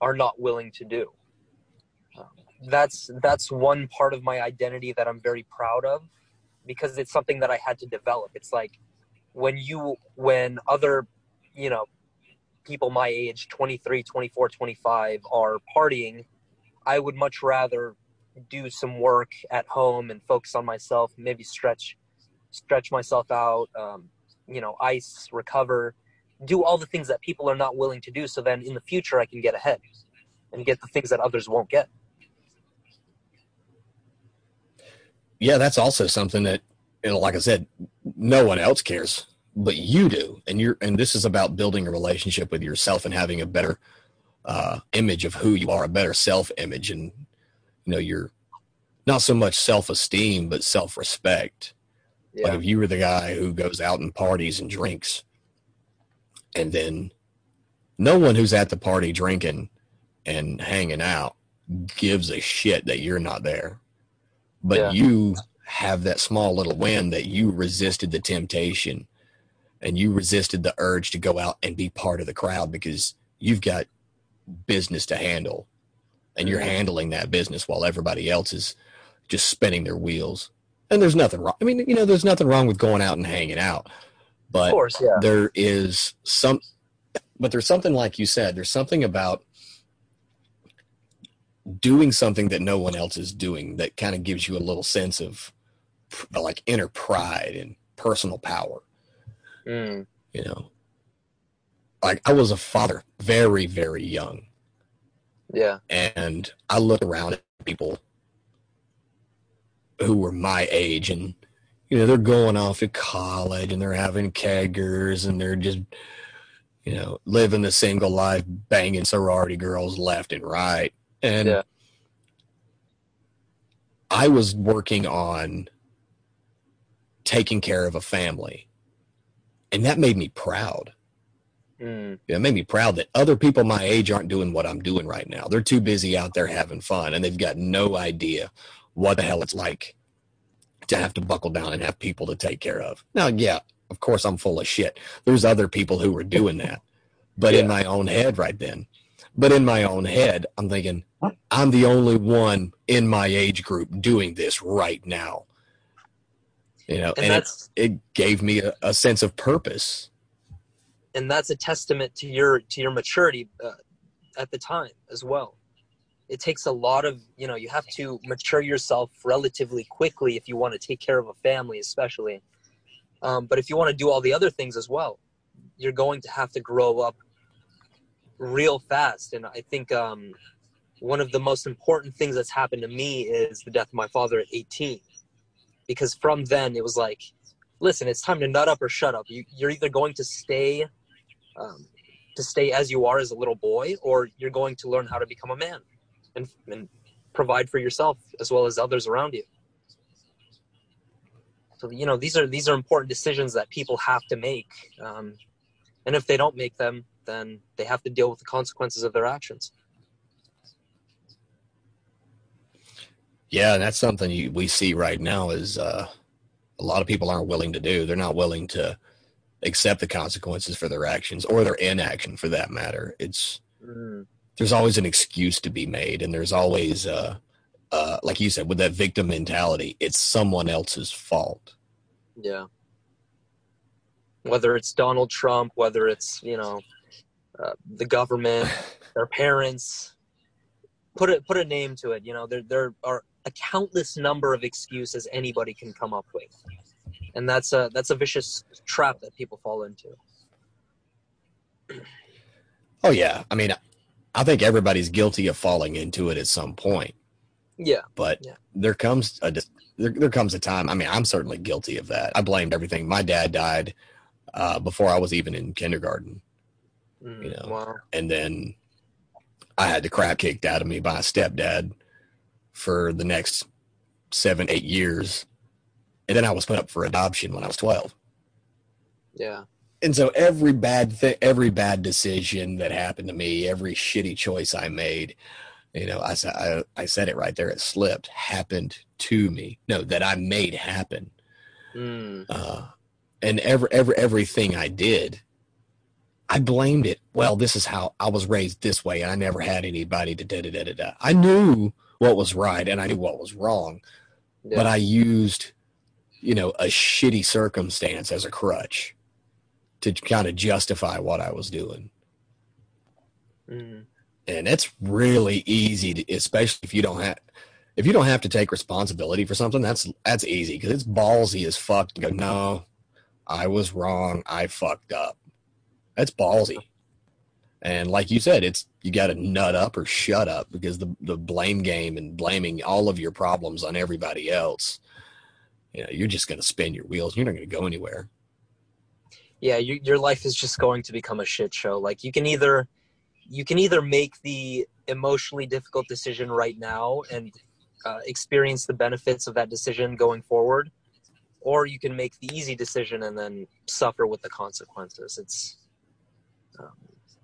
are not willing to do. That's that's one part of my identity that I'm very proud of because it's something that I had to develop. It's like when you when other, you know, people my age, 23, 24, 25 are partying, I would much rather do some work at home and focus on myself, maybe stretch stretch myself out, um, you know, ice, recover, do all the things that people are not willing to do. So then in the future, I can get ahead and get the things that others won't get. Yeah, that's also something that, you know, like I said, no one else cares, but you do, and you're, and this is about building a relationship with yourself and having a better uh, image of who you are, a better self-image, and you know, you're not so much self-esteem, but self-respect. Like if you were the guy who goes out and parties and drinks, and then no one who's at the party drinking and hanging out gives a shit that you're not there. But Yeah. you have that small little win that you resisted the temptation and you resisted the urge to go out and be part of the crowd because you've got business to handle and you're Mhm. handling that business while everybody else is just spinning their wheels. And there's nothing wrong. I mean, you know, there's nothing wrong with going out and hanging out, but course, yeah. there is some but there's something like you said there's something about doing something that no one else is doing that kind of gives you a little sense of like inner pride and personal power. Mm, you know? Like i was a father very very young. Yeah. and i looked around at people who were my age and you know they're going off to college and they're having keggers and they're just you know living the single life banging sorority girls left and right and Yeah. i was working on taking care of a family and that made me proud Mm. Know, it made me proud that other people my age aren't doing what I'm doing right now. They're too busy out there having fun and they've got no idea what the hell it's like to have to buckle down and have people to take care of. Now, yeah, of course I'm full of shit. There's other people who were doing that. But in my own head right then, but in my own head, I'm thinking, I'm the only one in my age group doing this right now. You know, And and, it, it gave me a, a sense of purpose. and that's a testament to your to your maturity uh, at the time as well. It takes a lot of you know you have to mature yourself relatively quickly if you want to take care of a family, especially. Um, but if you want to do all the other things as well, you're going to have to grow up real fast. And I think um, one of the most important things that's happened to me is the death of my father at 18, because from then it was like, listen, it's time to nut up or shut up. You, you're either going to stay um, to stay as you are as a little boy, or you're going to learn how to become a man and, and provide for yourself as well as others around you. So you know these are these are important decisions that people have to make, um, and if they don't make them, then they have to deal with the consequences of their actions. Yeah, and that's something you, we see right now is uh, a lot of people aren't willing to do. They're not willing to accept the consequences for their actions or their inaction, for that matter. It's Mm, there's always an excuse to be made, and there's always, uh, uh, like you said, with that victim mentality, it's someone else's fault. yeah. Whether it's Donald Trump, whether it's you know uh, the government, their parents, put it put a name to it. You know there there are a countless number of excuses anybody can come up with, and that's a that's a vicious trap that people fall into. Oh yeah, I mean, I think everybody's guilty of falling into it at some point. Yeah, but Yeah. there comes a there, there comes a time i mean i'm certainly guilty of that i blamed everything my dad died uh, before i was even in kindergarten You know. wow. and then i had the crap kicked out of me by a stepdad for the next seven eight years. And then i was put up for adoption when i was 12 Yeah, and so every bad thing every bad decision that happened to me every shitty choice i made you know i said I, I said it right there it slipped happened to me. No that i made happen. Mm, uh, and every every everything i did i blamed it. Well this is how i was raised this way and i never had anybody to da da da da da i knew what was right and i knew what was wrong yeah. but i used you know a shitty circumstance as a crutch to kind of justify what i was doing. Mm, and it's really easy to, especially if you don't have if you don't have to take responsibility for something that's that's easy because it's ballsy as fuck to go no i was wrong. I fucked up that's ballsy and like you said it's you got to nut up or shut up because the the blame game and blaming all of your problems on everybody else you know you're just going to spin your wheels you're not going to go anywhere yeah. You, your life is just going to become a shit show. Like you can either you can either make the emotionally difficult decision right now and uh, experience the benefits of that decision going forward, or you can make the easy decision and then suffer with the consequences. It's, um,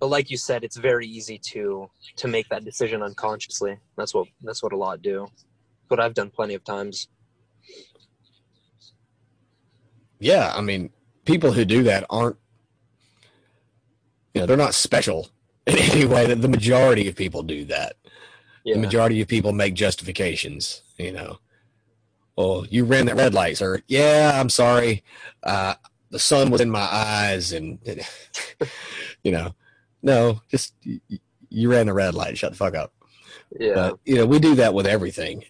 but like you said, it's very easy to to make that decision unconsciously. That's what that's what a lot do. What I've done plenty of times. yeah i mean people who do that aren't you know they're not special in any way that the majority of people do that Yeah, the majority of people make justifications you know well you ran that red light sir yeah i'm sorry uh the sun was in my eyes and you know no just y- y- you ran the red light shut the fuck up. Yeah, but you know we do that with everything.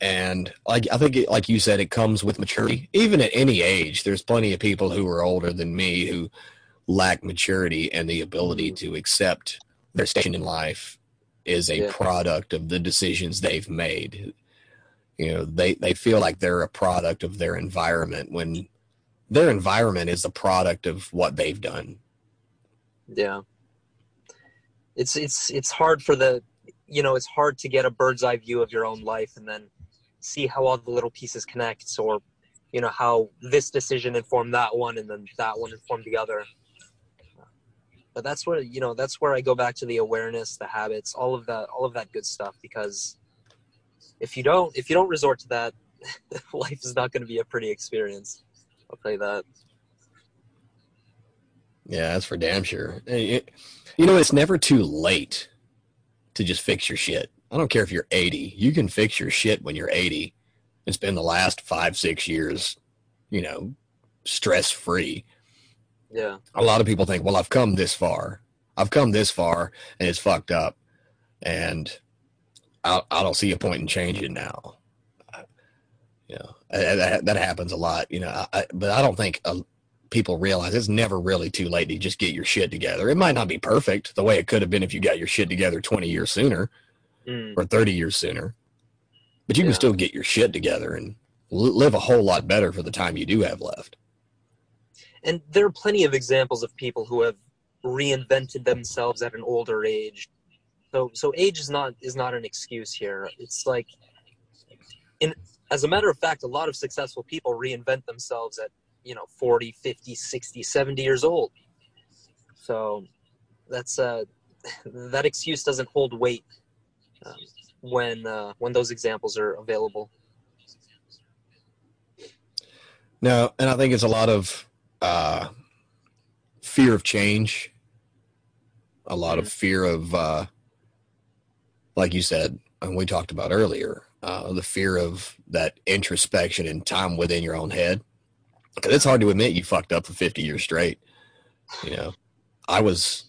And like i think it, like you said it comes with maturity. Even at any age there's plenty of people who are older than me who lack maturity and the ability mm-hmm. to accept their station in life is a Yeah. product of the decisions they've made. You know they they feel like they're a product of their environment when their environment is a product of what they've done. Yeah. It's it's it's hard for the you know it's hard to get a bird's eye view of your own life and then see how all the little pieces connect or you know how this decision informed that one and then that one informed the other. But that's where you know that's where i go back to the awareness the habits all of that all of that good stuff because if you don't if you don't resort to that life is not going to be a pretty experience i'll tell you that. Yeah that's for damn sure. You know it's never too late to just fix your shit. I don't care if you're 80 you can fix your shit when you're 80 and spend the last five six years you know stress free yeah. A lot of people think well i've come this far. I've come this far and it's fucked up. And I, I don't see a point in changing now. Know, that, that happens a lot. You know, I, but I don't think uh, people realize it's never really too late to just get your shit together. It might not be perfect the way it could have been if you got your shit together 20 years sooner Mm. or 30 years sooner, but you Yeah. can still get your shit together and li- live a whole lot better for the time you do have left. and there are plenty of examples of people who have reinvented themselves at an older age so so age is not is not an excuse here it's like in as a matter of fact a lot of successful people reinvent themselves at you know 40 50 60 70 years old. So that's uh that excuse doesn't hold weight um, when uh, when those examples are available. No, and I think it's a lot of uh, fear of change, a lot of fear of, uh, like you said, and we talked about earlier, uh, the fear of that introspection and time within your own head. Because it's hard to admit you fucked up for 50 years straight. You know, I was,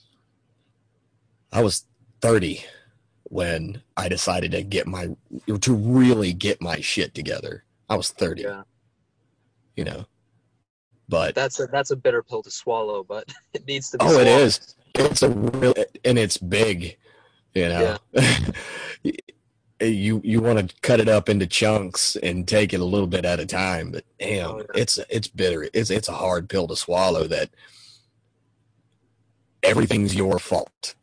I was 30 when I decided to get my, to really get my shit together. I was 30 yeah you know. But that's a that's a bitter pill to swallow but it needs to be oh, it swallowed. is. It's a real, and it's big. You know, you you want to cut it up into chunks and take it a little bit at a time. But damn, Oh, yeah. it's it's bitter. It's it's a hard pill to swallow. That everything's your fault.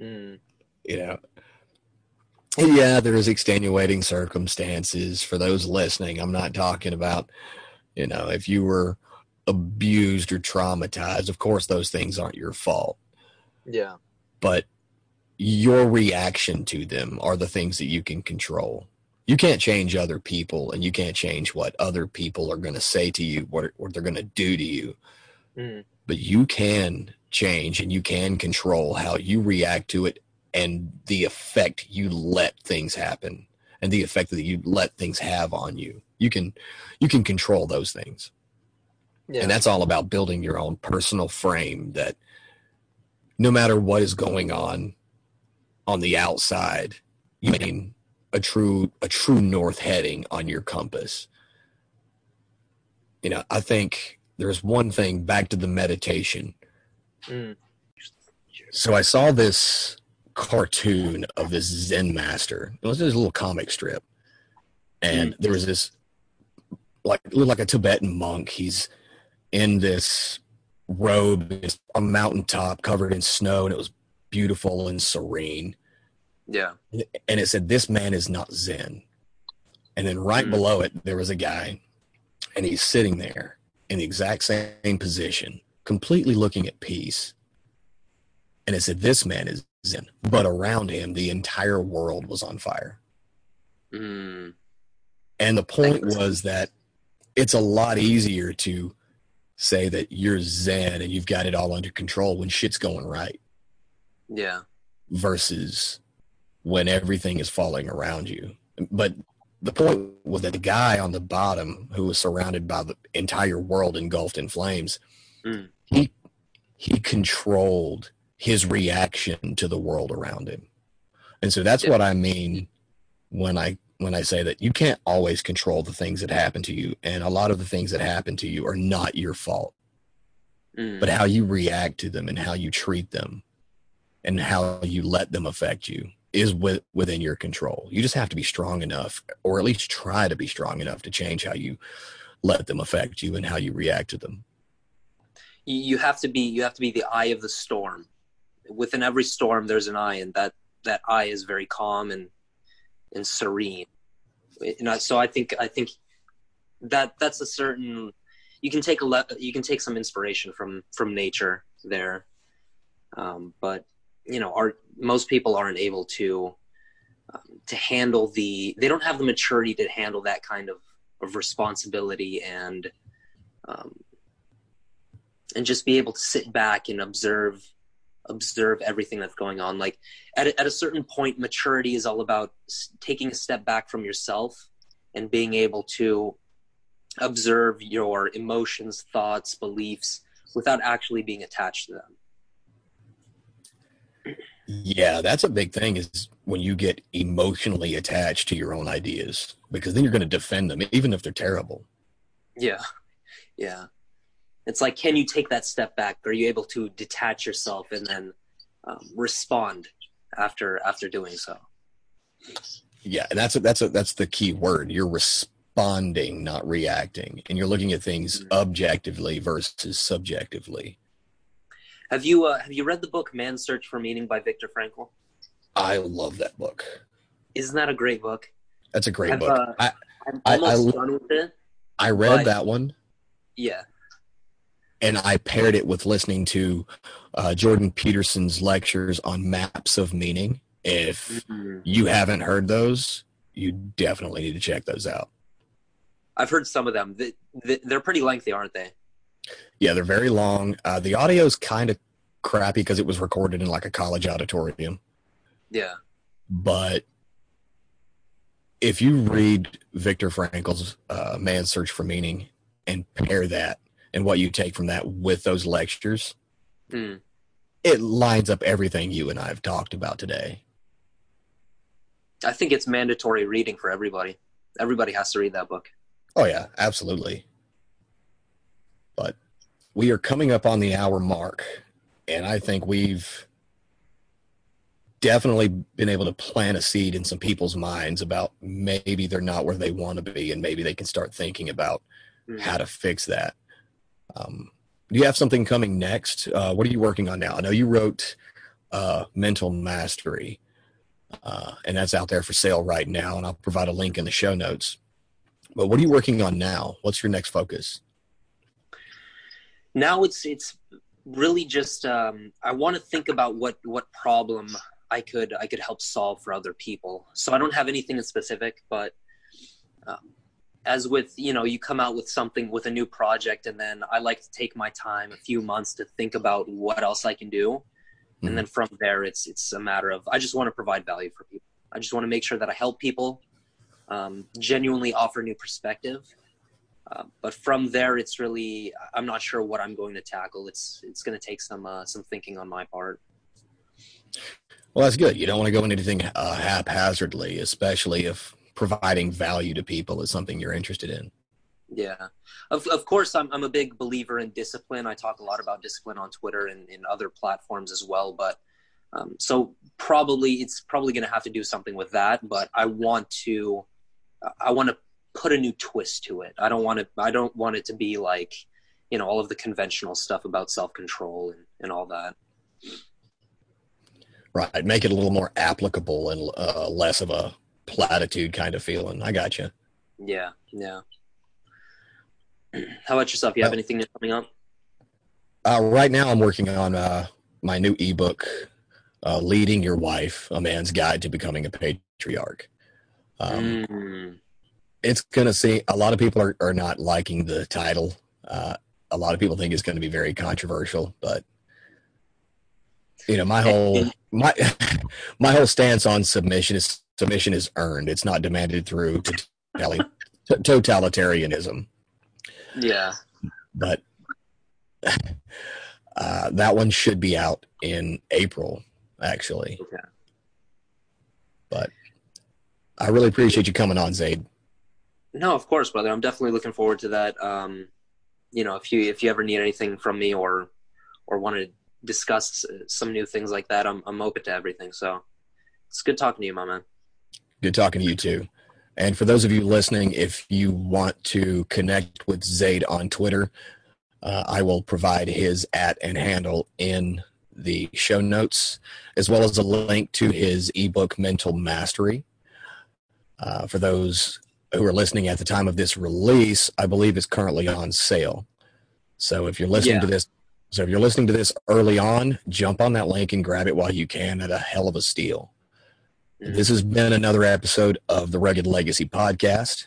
Mm. You know. And yeah, there's extenuating circumstances for those listening. I'm not talking about, you know, if you were abused or traumatized. Of course, those things aren't your fault. yeah but your reaction to them are the things that you can control. You can't change other people and you can't change what other people are going to say to you, what, what they're going to do to you, Mm. but you can change and you can control how you react to it and the effect you let things happen and the effect that you let things have on you. You can you can control those things. yeah And that's all about building your own personal frame that no matter what is going on on the outside, you mean a true a true north heading on your compass. You know, I think there's one thing back to the meditation. Mm. So I saw this cartoon of this Zen master. It was this little comic strip. And there was this like looked like a Tibetan monk. He's in this robe, it's a mountaintop covered in snow, and it was beautiful and serene. yeah And it said, This man is not Zen. And then right Hmm. below it, there was a guy, and he's sitting there in the exact same position, completely looking at peace. And it said, This man is Zen. But around him, the entire world was on fire. Mm. And the point was that it's a lot easier to say that you're Zen and you've got it all under control when shit's going right yeah versus when everything is falling around you. But the point was that the guy on the bottom who was surrounded by the entire world engulfed in flames, Mm. he he controlled his reaction to the world around him. And so that's Yeah. what I mean when I when I say that you can't always control the things that happen to you and a lot of the things that happen to you are not your fault Mm. but how you react to them and how you treat them and how you let them affect you is with, within your control. You just have to be strong enough, or at least try to be strong enough to change how you let them affect you and how you react to them. you, have to be you have to be the eye of the storm within every storm there's an eye and that that eye is very calm and and serene so i think i think that that's a certain you can take a le- you can take some inspiration from from nature there um, but you know, are most people aren't able to um, to handle the. They don't have the maturity to handle that kind of of responsibility and um, and just be able to sit back and observe observe everything that's going on like at a, at a certain point maturity is all about taking a step back from yourself and being able to observe your emotions thoughts beliefs without actually being attached to them yeah that's a big thing is when you get emotionally attached to your own ideas because then you're going to defend them even if they're terrible yeah yeah it's like, can you take that step back? Are you able to detach yourself and then um, respond after after doing so? Yeah, and that's a, that's a, that's the key word. You're responding, not reacting, and you're looking at things mm-hmm. objectively versus subjectively. Have you uh, have you read the book Man's Search for Meaning by Viktor Frankl? I love that book. Isn't that a great book? That's a great I've, book. Uh, I, I'm almost I, I, done with it. I read that one. Yeah and I paired it with listening to uh, Jordan Peterson's lectures on maps of meaning. If mm-hmm. you haven't heard those, you definitely need to check those out. I've heard some of them. They're pretty lengthy, aren't they? Yeah, they're very long. Uh, the audio is kind of crappy because it was recorded in like a college auditorium. Yeah. But if you read Viktor Frankl's uh, Man's Search for Meaning and pair that and what you take from that with those lectures, mm. it lines up everything you and I have talked about today. I think it's mandatory reading for everybody. Everybody has to read that book. Oh yeah, absolutely. We are coming up on the hour mark, and I think we've definitely been able to plant a seed in some people's minds about maybe they're not where they want to be, and maybe they can start thinking about mm. how to fix that. Um, do you have something coming next? Uh, what are you working on now? I know you wrote uh, Mental Mastery, uh, and that's out there for sale right now, and I'll provide a link in the show notes. But what are you working on now? What's your next focus? Now it's it's really just um, I want to think about what what problem I could I could help solve for other people. So I don't have anything in specific, but um, as with you know you come out with something with a new project and then i like to take my time a few months to think about what else i can do mm-hmm. and then from there it's it's a matter of i just want to provide value for people i just want to make sure that i help people um, genuinely offer new perspective uh, but from there it's really i'm not sure what i'm going to tackle it's it's going to take some uh, some thinking on my part well that's good you don't want to go into anything uh, haphazardly especially if providing value to people is something you're interested in. Yeah, of of course, I'm I'm a big believer in discipline. I talk a lot about discipline on Twitter and in other platforms as well. But um, so probably it's probably going to have to do something with that. But I want to I want to put a new twist to it. I don't want to I don't want it to be like you know all of the conventional stuff about self control and and all that. Right, make it a little more applicable and uh, less of a platitude kind of feeling. I got you. Yeah, yeah. How about yourself? You have anything coming up? Uh, right now, I'm working on uh, my new ebook, uh, "Leading Your Wife: A Man's Guide to Becoming a Patriarch." Um, mm. It's going to see a lot of people are, are not liking the title. Uh, a lot of people think it's going to be very controversial, but you know, my whole my my whole stance on submission is submission is earned. It's not demanded through totalitarianism. Yeah. But uh, that one should be out in April, actually. Okay. But I really appreciate you coming on, Zaid. No, of course, brother. I'm definitely looking forward to that. Um, you know, if you if you ever need anything from me or or want to discuss some new things like that, I'm I'm open to everything. So it's good talking to you, my man. Good talking to you too. And for those of you listening, if you want to connect with Zaid on Twitter, uh, I will provide his at and handle in the show notes, as well as a link to his ebook, Mental Mastery. Uh, for those who are listening at the time of this release, I believe is currently on sale. So if you're listening yeah. to this So if you're listening to this early on, jump on that link and grab it while you can at a hell of a steal. Mm-hmm. This has been another episode of the Rugged Legacy Podcast.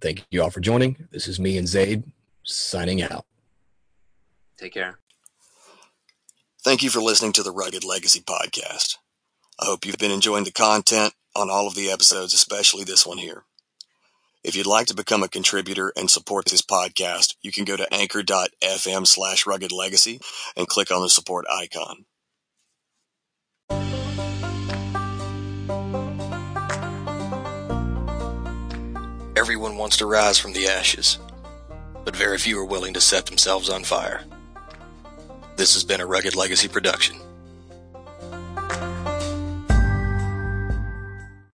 Thank you all for joining. This is me and Zaid signing out. Take care. Thank you for listening to the Rugged Legacy Podcast. I hope you've been enjoying the content on all of the episodes, especially this one here. If you'd like to become a contributor and support this podcast, you can go to anchor.fm slash rugged legacy and click on the support icon. Everyone wants to rise from the ashes, but very few are willing to set themselves on fire. This has been a Rugged Legacy production.